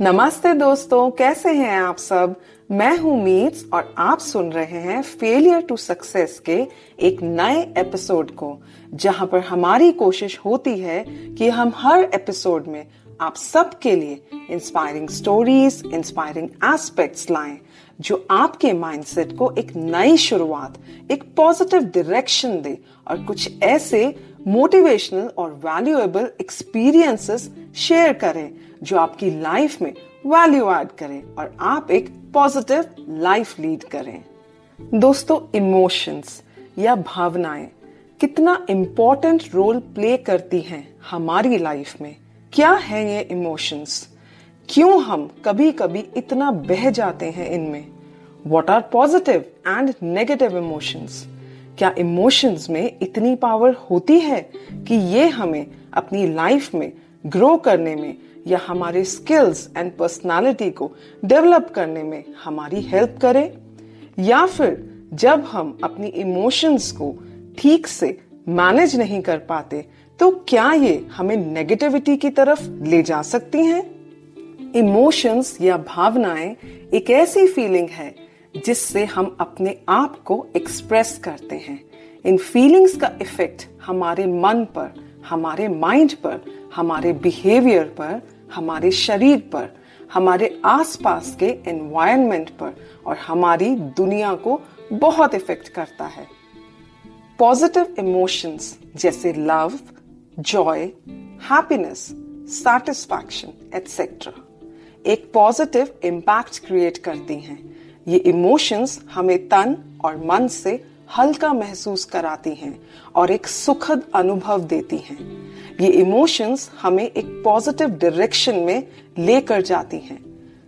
नमस्ते दोस्तों, कैसे हैं आप सब? मैं हूँ मीट्स और आप सुन रहे हैं फेलियर टू सक्सेस के एक नए एपिसोड को, जहाँ पर हमारी कोशिश होती है कि हम हर एपिसोड में आप सबके लिए इंस्पायरिंग स्टोरीज इंस्पायरिंग एस्पेक्ट्स लाएँ। जो आपके माइंडसेट को एक नई शुरुआत, एक पॉजिटिव डायरेक्शन दे और कुछ ऐसे मोटिवेशनल और वैल्यूएबल एक्सपीरियंसेस शेयर करें जो आपकी लाइफ में वैल्यू ऐड करें और आप एक पॉजिटिव लाइफ लीड करें। दोस्तों इमोशंस या भावनाएँ कितना इम्पोर्टेंट रोल प्ले करती हैं हमारी लाइफ में? क्या है ये इमोशंस क्यों हम कभी कभी इतना बह जाते हैं इनमें? What are positive and negative emotions क्या इमोशंस में इतनी पावर होती है कि ये हमें अपनी लाइफ में ग्रो करने में या हमारे स्किल्स एंड पर्सनालिटी को डेवलप करने में हमारी हेल्प करे? या फिर जब हम अपनी इमोशंस को ठीक से मैनेज नहीं कर पाते तो क्या ये हमें नेगेटिविटी की तरफ़ ले जा सकती हैं? इमोशंस या भावनाएँ एक ऐसी फीलिंग है जिससे हम अपने आप को एक्सप्रेस करते हैं। इन फीलिंग्स का इफ़ेक्ट हमारे मन पर, हमारे माइंड पर, हमारे बिहेवियर पर, हमारे शरीर पर, हमारे आसपास के एनवायरनमेंट पर और हमारी दुनिया को बहुत इफ़ेक्ट करता है। पॉजिटिव इमोशंस जैसे love joy happiness satisfaction etcetera एक पॉजिटिव इम्पैक्ट क्रिएट करती हैं। ये इमोशंस हमें तन और मन से हल्का महसूस कराती हैं और एक सुखद अनुभव देती हैं। ये इमोशंस हमें एक पॉजिटिव डायरेक्शन में लेकर जाती हैं।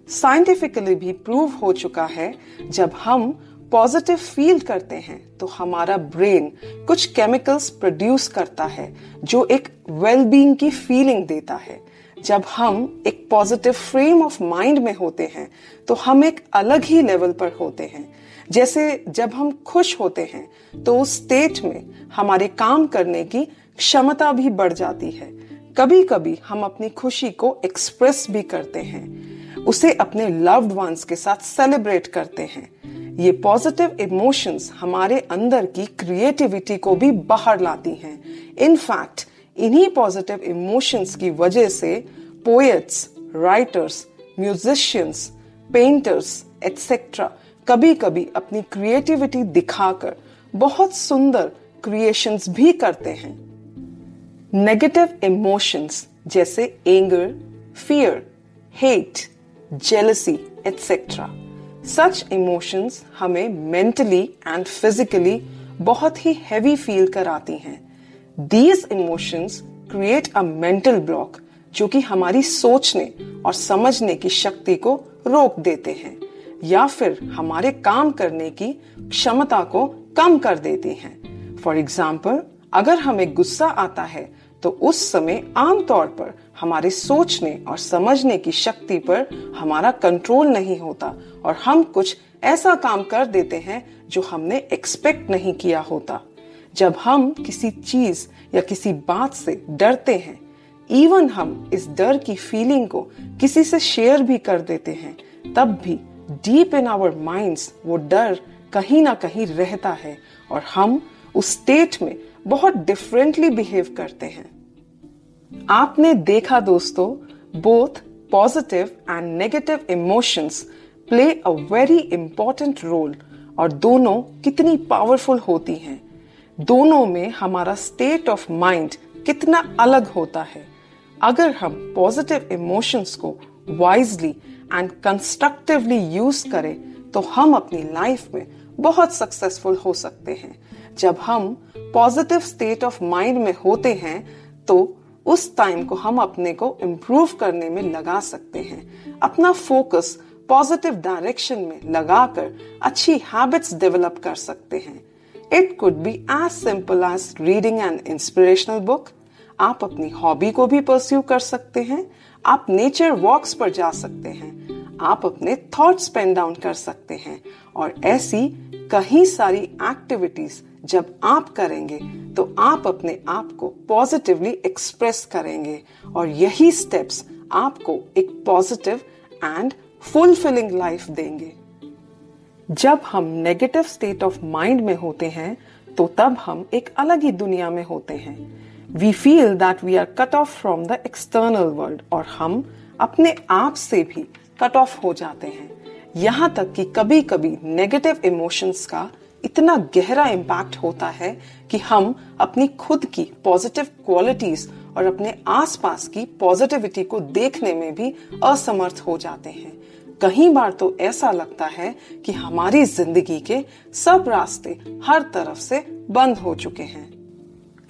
साइंटिफिकली भी प्रूव हो चुका है, जब हम पॉजिटिव फील करते हैं तो हमारा ब्रेन कुछ केमिकल्स प्रोड्यूस करता है, जो एक वेलबींग well की फीलिंग देता है। जब हम एक पॉजिटिव फ्रेम ऑफ़ माइंड में होते हैं तो हम एक अलग ही लेवल पर होते हैं। जैसे जब हम खुश होते हैं तो उस स्टेट में हमारे काम करने की क्षमता भी बढ़ जाती है। कभी कभी हम अपनी खुशी को एक्सप्रेस भी करते हैं। उसे अपने लव्ड वंस के साथ सेलिब्रेट करते हैं। ये पॉजिटिव इमोशंस हमारे अंदर की क्रिएटिविटी को भी बाहर लाती हैं। इनफैक्ट इन्हीं पॉजिटिव इमोशंस की वजह से poets writers musicians painters etcetera कभी कभी अपनी क्रिएटिविटी दिखाकर बहुत सुंदर क्रिएशंस भी करते हैं। नेगेटिव इमोशंस जैसे anger fear hate jealousy etcetera such emotions हमें मेंटली एंड फिजिकली बहुत ही हैवी फील कराती हैं। These emotions create a mental block जो कि हमारी सोचने और समझने की शक्ति को रोक देते हैं, या फिर हमारे काम करने की क्षमता को कम कर देती हैं। फॉर एग्ज़ाम्पल अगर हमें गुस्सा आता है तो उस समय आमतौर पर हमारे सोचने और समझने की शक्ति पर हमारा कंट्रोल नहीं होता, और हम कुछ ऐसा काम कर देते हैं जो हमने एक्सपेक्ट नहीं किया होता। जब हम किसी चीज़ या किसी बात से डरते हैं इवन हम इस डर की फीलिंग को किसी से शेयर भी कर देते हैं, तब भी डीप इन आवर माइंड्स वो डर कहीं ना कहीं रहता है और हम उस स्टेट में बहुत डिफरेंटली बिहेव करते हैं। आपने देखा दोस्तों both positive and negative emotions play a very important role और दोनों कितनी पावरफुल होती हैं। दोनों में हमारा स्टेट ऑफ़ माइंड कितना अलग होता है। अगर हम पॉजिटिव इमोशंस को वाइजली एंड कंस्ट्रक्टिवली यूज़ करें तो हम अपनी लाइफ में बहुत सक्सेसफुल हो सकते हैं। जब हम पॉजिटिव स्टेट ऑफ़ माइंड में होते हैं तो उस टाइम को हम अपने को इम्प्रूव करने में लगा सकते हैं। अपना फोकस पॉजिटिव डायरेक्शन में लगाकर अच्छी हैबिट्स डेवलप कर सकते हैं। It could be as simple as reading an inspirational book आप अपनी हॉबी को भी परस्यू कर सकते हैं। आप नेचर वॉक्स पर जा सकते हैं। आप अपने थॉट्स पेन डाउन कर सकते हैं। और ऐसी कई सारी एक्टिविटीज़ जब आप करेंगे तो आप अपने आप को पॉजिटिवली एक्सप्रेस करेंगे। और यही स्टेप्स आपको एक पॉजिटिव एंड फुलफिलिंग लाइफ देंगे। जब हम नेगेटिव स्टेट ऑफ़ माइंड में होते हैं तो तब हम एक अलग ही दुनिया में होते हैं। We feel that we are cut off from the external world और हम अपने आप से भी कट ऑफ़ हो जाते हैं। यहाँ तक कि कभी कभी नेगेटिव इमोशंस का इतना गहरा इम्पैक्ट होता है कि हम अपनी खुद की पॉजिटिव क्वालिटीज और अपने आसपास की पॉजिटिविटी को देखने में भी असमर्थ हो जाते हैं। कई बार तो ऐसा लगता है कि हमारी ज़िंदगी के सब रास्ते हर तरफ़ से बंद हो चुके हैं।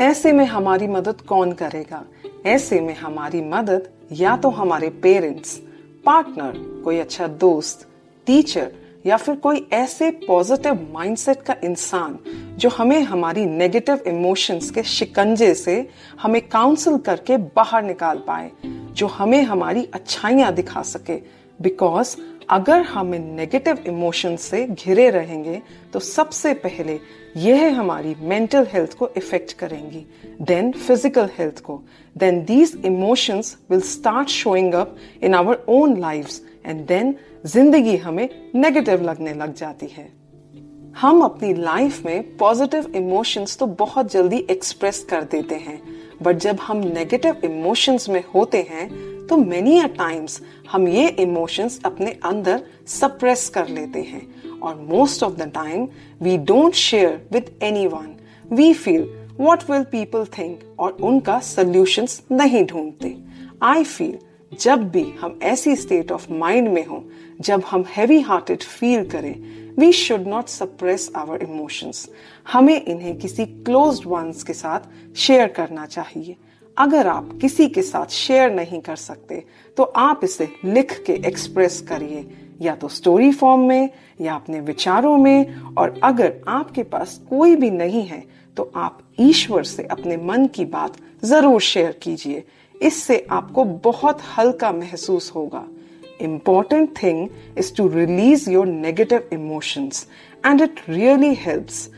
ऐसे में हमारी मदद कौन करेगा? ऐसे में हमारी मदद या तो हमारे पेरेंट्स, पार्टनर, कोई अच्छा दोस्त, टीचर या फिर कोई ऐसे पॉजिटिव माइंडसेट का इंसान जो हमें हमारी नेगेटिव इमोशंस के शिकंजे से हमें काउंसिल करके बाहर निकाल पाए, जो हमें हमारी अच्छाइयाँ दिखा सके बिकॉज़ अगर हम इन नेगेटिव इमोशंस से घिरे रहेंगे तो सबसे पहले यह हमारी मेंटल हेल्थ को इफ़ेक्ट करेंगी देन फ़िज़िकल हेल्थ को. Then these emotions will start showing up in our own lives and then ज़िंदगी हमें नेगेटिव लगने लग जाती है. हम अपनी लाइफ में पॉजिटिव इमोशंस तो बहुत जल्दी एक्सप्रेस कर देते हैं बट जब हम नेगेटिव इमोशंस में होते हैं तो मेनी अ टाइम्स हम ये इमोशंस अपने अंदर सप्रेस कर लेते हैं। और most of the time we don't share with anyone we feel what will people think और उनका सोल्यूशंस नहीं ढूंढते। आई फील जब भी हम ऐसी स्टेट ऑफ़ माइंड में हो, जब हम हैवी हार्टेड फील करें we should not suppress our emotions हमें इन्हें किसी क्लोज वंस के साथ शेयर करना चाहिए। अगर आप किसी के साथ शेयर नहीं कर सकते तो आप इसे लिख के एक्सप्रेस करिए। या तो स्टोरी फॉर्म में, या अपने विचारों में। और अगर आपके पास कोई भी नहीं है तो आप ईश्वर से अपने मन की बात ज़रूर शेयर कीजिए। इससे आपको बहुत हल्का महसूस होगा। Important thing is to release your negative emotions. And it really helps.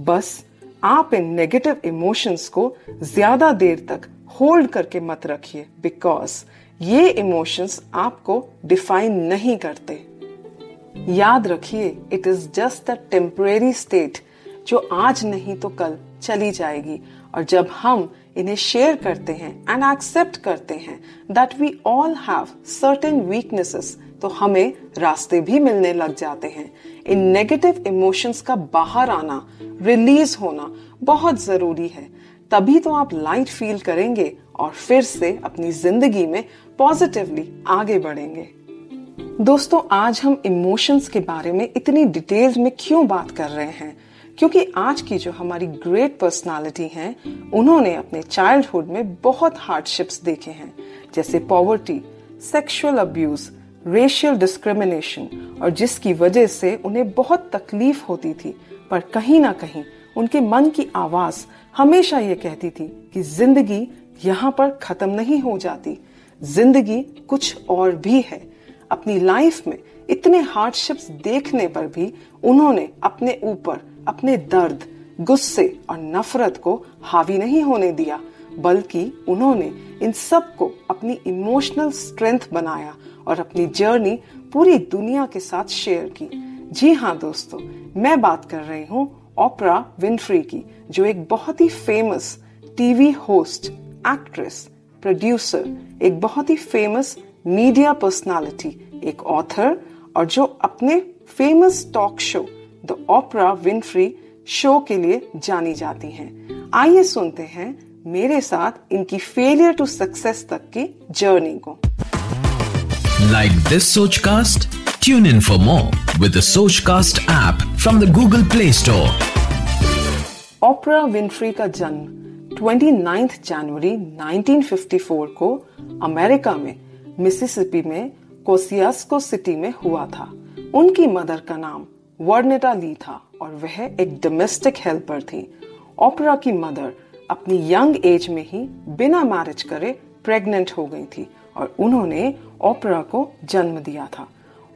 बस आप इन नेगेटिव इमोशंस को ज़्यादा देर तक होल्ड करके मत रखिए बिकॉज़ ये इमोशंस आपको डिफाइन नहीं करते। याद रखिए it is just a temporary state जो आज नहीं तो कल चली जाएगी। और जब हम इन्हें शेयर करते हैं एंड एक्सेप्ट करते हैं that we all have certain weaknesses तो हमें रास्ते भी मिलने लग जाते हैं। इन नेगेटिव इमोशंस का बाहर आना रिलीज़ होना बहुत ज़रूरी है। तभी तो आप लाइट फील करेंगे और फिर से अपनी ज़िंदगी में पॉजिटिवली आगे बढ़ेंगे। दोस्तों, आज हम इमोशंस के बारे में इतनी डिटेल में क्यों बात कर रहे हैं? क्योंकि आज की जो हमारी ग्रेट पर्सनालिटी हैं, उन्होंने अपने चाइल्डहुड में बहुत हार्डशिप्स देखे हैं, जैसे poverty sexual abuse racial discrimination और जिसकी वजह से उन्हें बहुत तकलीफ़ होती थी, पर कहीं ना कहीं उनके मन की आवाज़ हमेशा ये कहती थी कि ज़िंदगी यहाँ पर खत्म नहीं हो जाती। ज़िंदगी कुछ और भी है। अपनी लाइफ में इतने हार्डशिप्स देखने पर भी उन्होंने अपने ऊपर अपने दर्द, गुस्से और नफरत को हावी नहीं होने दिया, बल्कि उन्होंने इन सबको अपनी इमोशनल स्ट्रेंथ बनाया और अपनी जर्नी पूरी दुनिया के साथ शेयर की। जी हाँ दोस्तों, मैं बात कर रही हूँ ओपरा विनफ्री की, जो एक बहुत ही famous TV host actress producer एक बहुत ही फ़ेमस मीडिया पर्सनालिटी एक ऑथर और जो अपने famous talk show the Oprah Winfrey show के लिए जानी जाती हैं। आइए सुनते हैं मेरे साथ इनकी फेलियर टू सक्सेस तक की जर्नी को। Like this Sochcast tune in for more with Sochcast app from the Google Play Store Oprah Winfrey का जन्म 29 जनवरी 1954 को अमेरिका में मिसिसिपी में कोसियास्को सिटी में हुआ था। उनकी मदर का नाम वर्नेटा ली था और वह एक डोमेस्टिक हेल्पर थी। ओपरा की मदर अपनी यंग एज में ही बिना मैरिज करे प्रेग्नेंट हो गई थी और उन्होंने ओपरा को जन्म दिया था।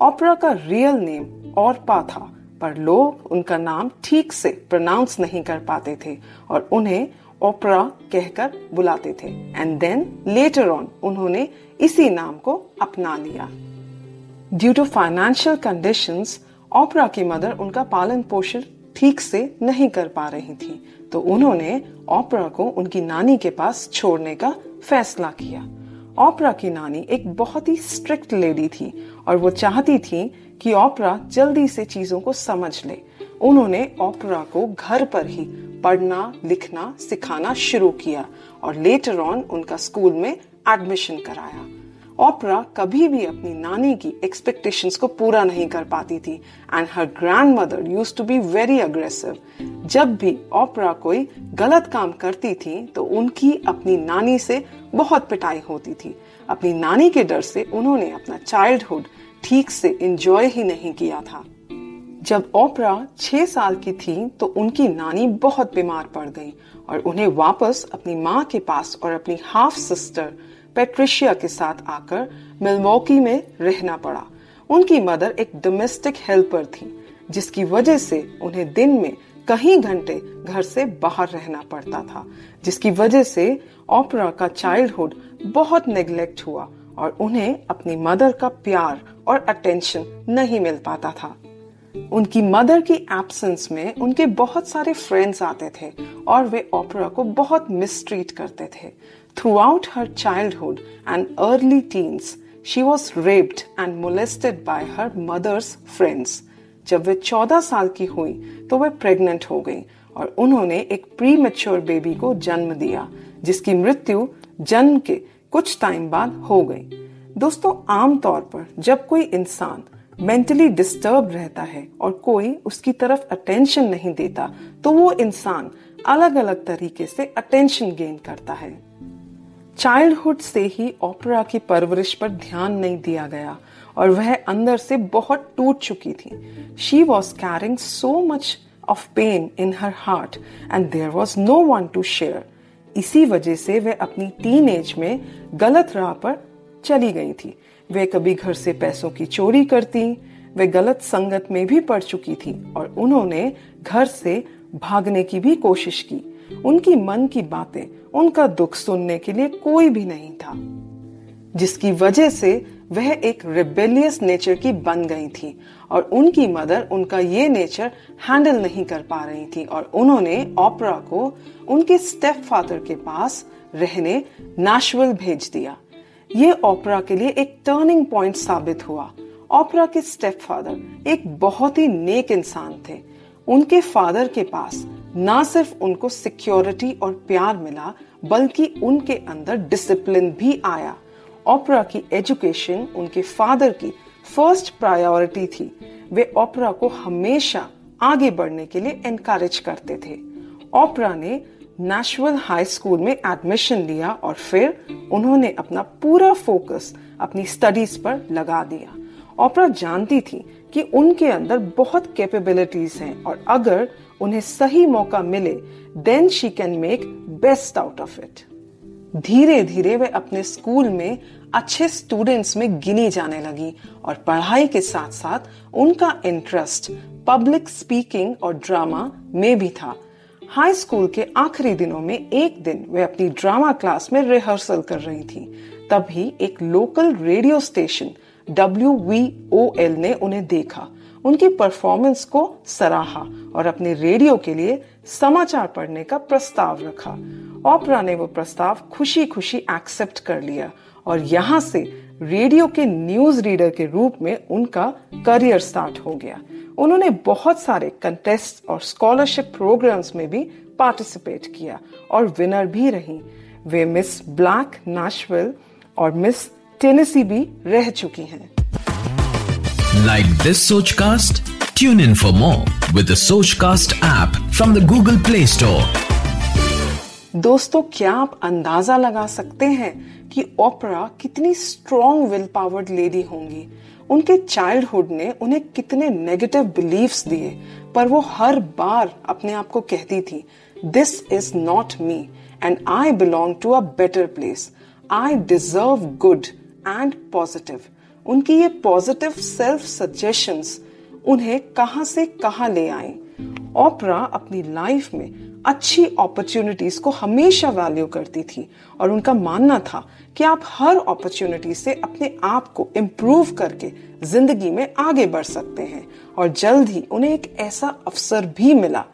ओपरा का रियल नेम औरपा था, पर लोग उनका नाम ठीक से प्रोनाउंस नहीं कर पाते थे और उन्हें ओपरा कहकर बुलाते थे। एंड देन लेटर ऑन उन्होंने इसी नाम को अपना लिया। Due to financial conditions Oprah की मदर उनका पालन पोषण ठीक से नहीं कर पा रही थी तो उन्होंने ओपरा को उनकी नानी के पास छोड़ने का फैसला किया। ओपरा की नानी एक बहुत ही स्ट्रिक्ट लेडी थी और वो चाहती थी कि ओपरा जल्दी से चीज़ों को समझ ले। उन्होंने ओपरा को घर पर ही पढ़ना, लिखना, सिखाना शुरू किया और लेटर ऑन उनका स्कूल में एडमिशन कराया। ओपरा कभी भी अपनी नानी की एक्सपेक्टेशंस को पूरा नहीं कर पाती थी and her grandmother use to be very aggressive जब भी ओपरा कोई गलत काम करती थी तो उनकी अपनी नानी से बहुत पिटाई होती थी। अपनी नानी के डर से उन्होंने अपना चाइल्डहुड ठीक से एंजॉय ही नहीं किया था। जब ओपरा छह साल की थी तो उनकी नानी बहुत बीमार पड़ गई, और उन्हें वापस अपनी माँ के पास और अपनी हाफ़ सिस्टर पेट्रिशिया के साथ आकर मिलमोकी में रहना पड़ा। उनकी मदर एक डोमेस्टिक हेल्पर थी, जिसकी वजह से उन्हें दिन में कई घंटे घर से बाहर रहना पड़ता था, जिसकी वजह से ओपरा का चाइल्डहुड बहुत नेग्लेक्ट हुआ और उन्हें अपनी मदर का प्यार और अटेंशन नहीं मिल पाता था। उनकी मदर की एब्सेंस में उनके बहुत सारे फ्रेंड्स आते थे और वे ओपरा को बहुत मिसट्रीट करते थे। Throughout her childhood and early teens, she was raped and molested by her mother's friends. जब वे 14 साल की हुई तो वे प्रेग्नेंट हो गई और उन्होंने एक प्री मेच्योर बेबी को जन्म दिया जिसकी मृत्यु जन्म के कुछ टाइम बाद हो गई दोस्तों आमतौर पर जब कोई इंसान मेंटली डिस्टर्ब रहता है और कोई उसकी तरफ़ अटेंशन नहीं देता तो वो इंसान अलग अलग तरीके से अटेंशन गेन करता है चाइल्डहुड से ही ओपरा की परवरिश पर ध्यान नहीं दिया गया और वह अंदर से बहुत टूट चुकी थी। She was caring so much of pain in her heart and there was no one to share इसी वजह से वह अपनी टीन में गलत राह पर चली गई थी। वे कभी घर से पैसों की चोरी करती वे गलत संगत में भी पड़ चुकी थी और उन्होंने घर से भागने की भी कोशिश की। उनकी मन की बातें, उनका दुख सुनने के लिए कोई भी नहीं था। जिसकी वजह से वह एक रिबेलियस नेचर की बन गई थी और उनकी मदर उनका ये नेचर हैंडल नहीं कर पा रही थी और उन्होंने ओपरा को उनके स्टेप फादर के पास रहने नेशवल भेज दिया। ये ओपरा के लिए एक टर्निंग पॉइंट साबित हुआ। ओपरा के स्टेप फादर एक बहुत ही नेक इंसान थे। उनके फादर के पास ना सिर्फ़ उनको सिक्योरिटी और प्यार मिला, बल्कि उनके अंदर डिसिप्लिन भी आया। ओपरा की एजुकेशन उनके फादर की फ़र्स्ट प्रायोरिटी थी। वे ओपरा को हमेशा आगे बढ़ने के लिए एनकरेज करते थे। ओपरा ने नेशनल हाई स्कूल में एडमिशन लिया और फिर उन्होंने अपना पूरा फोकस अपनी स्टडीज़ पर लगा दिया। ओपरा जानती थी कि उनके अंदर बहुत कैपेबिलिटीज हैं और अगर उन्हें सही मौका मिले then she can make best out of it धीरे धीरे वे अपने स्कूल में अच्छे स्टूडेंट्स में गिनी जाने लगी और पढ़ाई के साथ साथ उनका इंटरेस्ट पब्लिक स्पीकिंग और ड्रामा में भी था। हाई स्कूल के आखिरी दिनों में एक दिन वे अपनी ड्रामा क्लास में रिहर्सल कर रही थी। तभी एक लोकल रेडियो स्टेशन डब्ल्यू ने उन्हें देखा, उनकी परफॉर्मेंस को सराहा और अपने रेडियो के लिए समाचार पढ़ने का प्रस्ताव रखा। ओपरा ने वो प्रस्ताव खुशी खुशी एक्सेप्ट कर लिया और यहाँ से रेडियो के न्यूज़ रीडर के रूप में उनका करियर स्टार्ट हो गया। उन्होंने बहुत सारे कंटेस्ट और स्कॉलरशिप प्रोग्राम्स में भी पार्टिसिपेट किया और विनर भी रही। वे मिस ब्लैक नेशविल और मिस टेनेसी भी रह चुकी हैं। Like this Sochcast Tune in for more with the Sochcast app from the Google Play Store. दोस्तों क्या आप अंदाज़ा लगा सकते हैं कि ओपरा कितनी स्ट्रॉन्ग विल पावर्ड लेडी होंगी? उनके चाइल्डहुड ने उन्हें कितने नेगेटिव बिलीफ्स दिए? पर वो हर बार अपने आप को कहती थी this is not me and I belong to a better place I deserve good and positive उनकी ये पॉजिटिव सेल्फ सजेशंस उन्हें कहाँ से कहाँ ले आई ओपरा अपनी लाइफ में अच्छी अपॉर्चुनिटीज़ को हमेशा वैल्यू करती थी और उनका मानना था कि आप हर अपॉर्चुनिटी से अपने आप को इम्प्रूव करके ज़िंदगी में आगे बढ़ सकते हैं और जल्द ही उन्हें एक ऐसा अवसर भी मिला।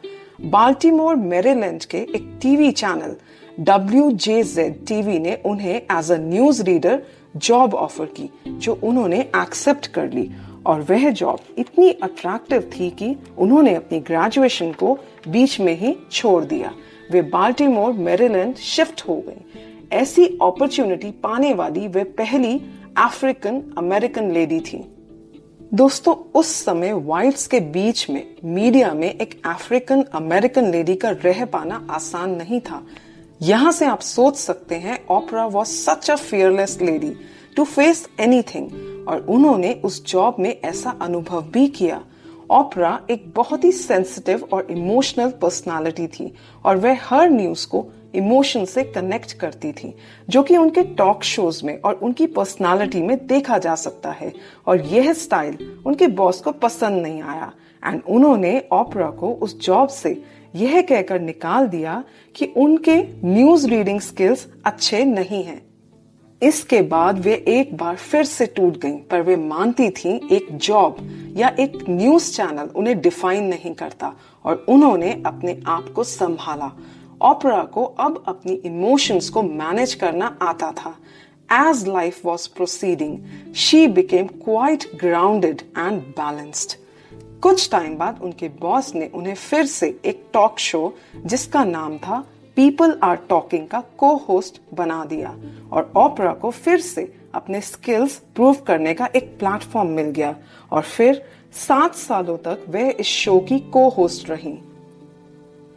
बाल्टीमोर मेरीलैंड के एक TV channel W J Z TV ने उन्हें as a news reader job offer की, जो उन्होंने एक्सेप्ट कर ली। और वह जॉब इतनी अट्रैक्टिव थी कि उन्होंने अपनी ग्रेजुएशन को बीच में ही छोड़ दिया। वे बाल्टीमोर मेरीलैंड शिफ्ट हो गई। ऐसी अपॉर्चुनिटी पाने वाली वे पहली अफ्रीकन अमेरिकन लेडी थी। दोस्तों, उस समय व्हाइट्स के बीच में मीडिया में एक अफ्रीकन अमेरिकन लेडी का रह पाना आसान नहीं था। यहाँ से आप सोच सकते हैं Oprah was such a fearless lady to face anything और उन्होंने उस जॉब में ऐसा अनुभव भी किया। ओपरा एक बहुत ही सेंसिटिव और इमोशनल पर्सनालिटी थी, और वह हर न्यूज़ को इमोशन से कनेक्ट करती थी, जो कि उनके टॉक शोज़ में और उनकी पर्सनालिटी में देखा जा सकता है, और यह स्टाइल उनके बॉस को पसंद नहीं आया। एंड उन्होंने ओपरा को उस जॉब से यह कहकर निकाल दिया कि उनके न्यूज़ रीडिंग स्किल्स अच्छे नहीं हैं। इसके बाद वे एक बार फिर से टूट गईं, पर वे मानती थीं एक जॉब या एक न्यूज़ चैनल उन्हें डिफाइन नहीं करता और उन्होंने अपने आप को संभाला। ओपरा को अब अपनी इमोशंस को मैनेज करना आता था। As life was proceeding she became quite grounded and balanced कुछ टाइम बाद उनके बॉस ने उन्हें फिर से एक टॉक शो जिसका नाम था पीपल आर टॉकिंग का को होस्ट बना दिया और ओपरा को फिर से अपने स्किल्स प्रूव करने का एक प्लेटफॉर्म मिल गया और फिर सात सालों तक वह इस शो की को होस्ट रही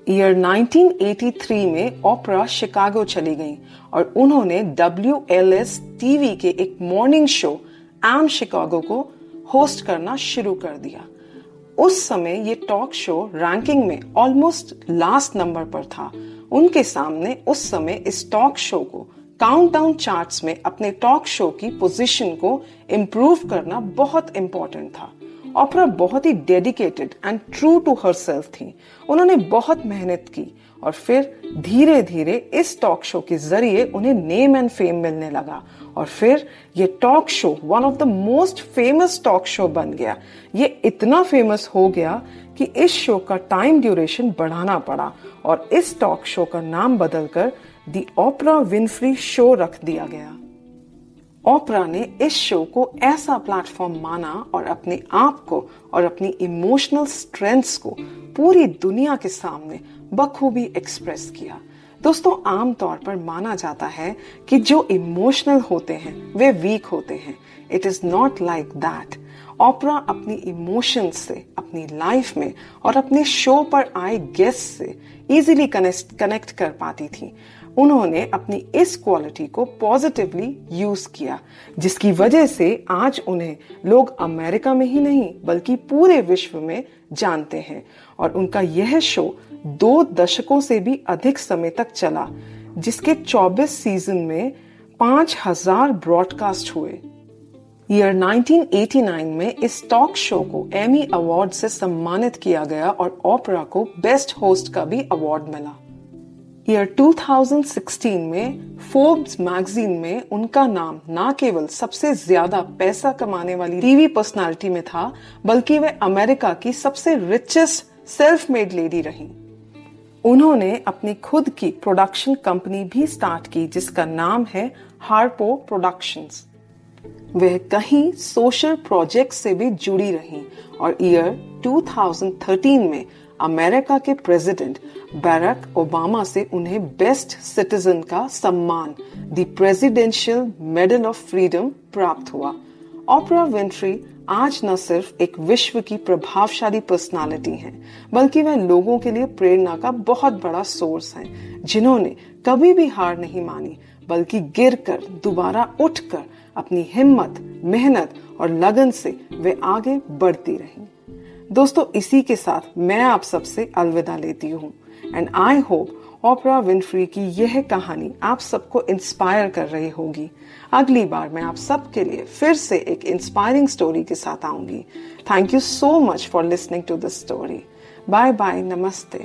ईयर 1983 में ओपरा शिकागो चली गई और उन्होंने डब्ल्यू एल एस टीवी के एक मॉर्निंग शो एम शिकागो को होस्ट करना शुरू कर दिया। उस समय ये टॉक शो रैंकिंग में ऑलमोस्ट लास्ट नंबर पर था। उनके सामने उस समय इस टॉक शो को काउंटडाउन चार्ट्स में अपने टॉक शो की पोजीशन को इम्प्रूव करना बहुत इंपॉर्टेंट था। ऑपरा बहुत ही dedicated and true to herself थी। उन्होंने बहुत मेहनत की और फिर धीरे धीरे इस टॉक शो के ज़रिए उन्हें नेम एंड फेम मिलने लगा। और फिर ये talk show one of the most famous talk show बन गया। ये इतना फ़ेमस हो गया कि इस शो का टाइम ड्यूरेशन बढ़ाना पड़ा और इस टॉक शो का नाम बदलकर दी ओपरा विनफ्री शो रख दिया गया। ओपरा ने इस शो को ऐसा प्लेटफॉर्म माना और अपने आप को और अपनी इमोशनल स्ट्रेंथ्स को पूरी दुनिया के सामने बखूबी एक्सप्रेस किया। दोस्तों, आम तौर पर माना जाता है कि जो इमोशनल होते हैं, वे वीक होते हैं। It is not like that Oprah अपनी इमोशंस से, अपनी लाइफ में और अपने शो पर आए गेस्ट से इजीली कनेक्ट कर पाती थी। उन्होंने अपनी इस क्वालिटी को पॉजिटिवली यूज़ किया, जिसकी वजह से आज उन्हें लोग अमेरिका में ही नहीं, बल्कि पूरे विश्व में जानते हैं। और उनका यह शो दो दशकों से भी अधिक समय तक चला, जिसके 24 सीज़न में पाँच हज़ार ब्रॉडकास्ट हुए। ईयर 1989 में इस टॉक शो को एमी अवार्ड से सम्मानित किया गया और ओपरा को बेस्ट होस्ट का भी अवार्ड मिला। ईयर 2016 में फोर्ब्स मैगजीन में उनका नाम न केवल सबसे ज़्यादा पैसा कमाने वाली टीवी पर्सनालिटी में था, बल्कि वे अमेरिका की सबसे रिचेस्ट सेल्फ मेड लेडी रही। उन्होंने अपनी खुद की प्रोडक्शन कंपनी भी स्टार्ट की, जिसका नाम है हार्पो प्रोडक्शंस वह कहीं सोशल प्रोजेक्ट से भी जुड़ी रही और ईयर 2013 में अमेरिका के प्रेसिडेंट बैरक ओबामा से उन्हें बेस्ट सिटीजन का सम्मान the presidential medal of freedom प्राप्त हुआ। ओपरा विंट्री आज न सिर्फ़ एक विश्व की प्रभावशाली पर्सनालिटी हैं, बल्कि वह लोगों के लिए प्रेरणा का बहुत बड़ा सोर्स हैं, जिन्होंने कभी भी हार नहीं मानी बल्कि गिरकर दोबारा उठकर अपनी हिम्मत मेहनत और लगन से वे आगे बढ़ती रही। दोस्तों, इसी के साथ मैं आप सबसे अलविदा लेती हूँ। And I hope Oprah Winfrey की यह कहानी आप सबको इंस्पायर कर रही होगी। अगली बार मैं आप सबके लिए फिर से एक इंस्पायरिंग स्टोरी के साथ आऊँगी। Thank you so much for listening to this story bye bye नमस्ते।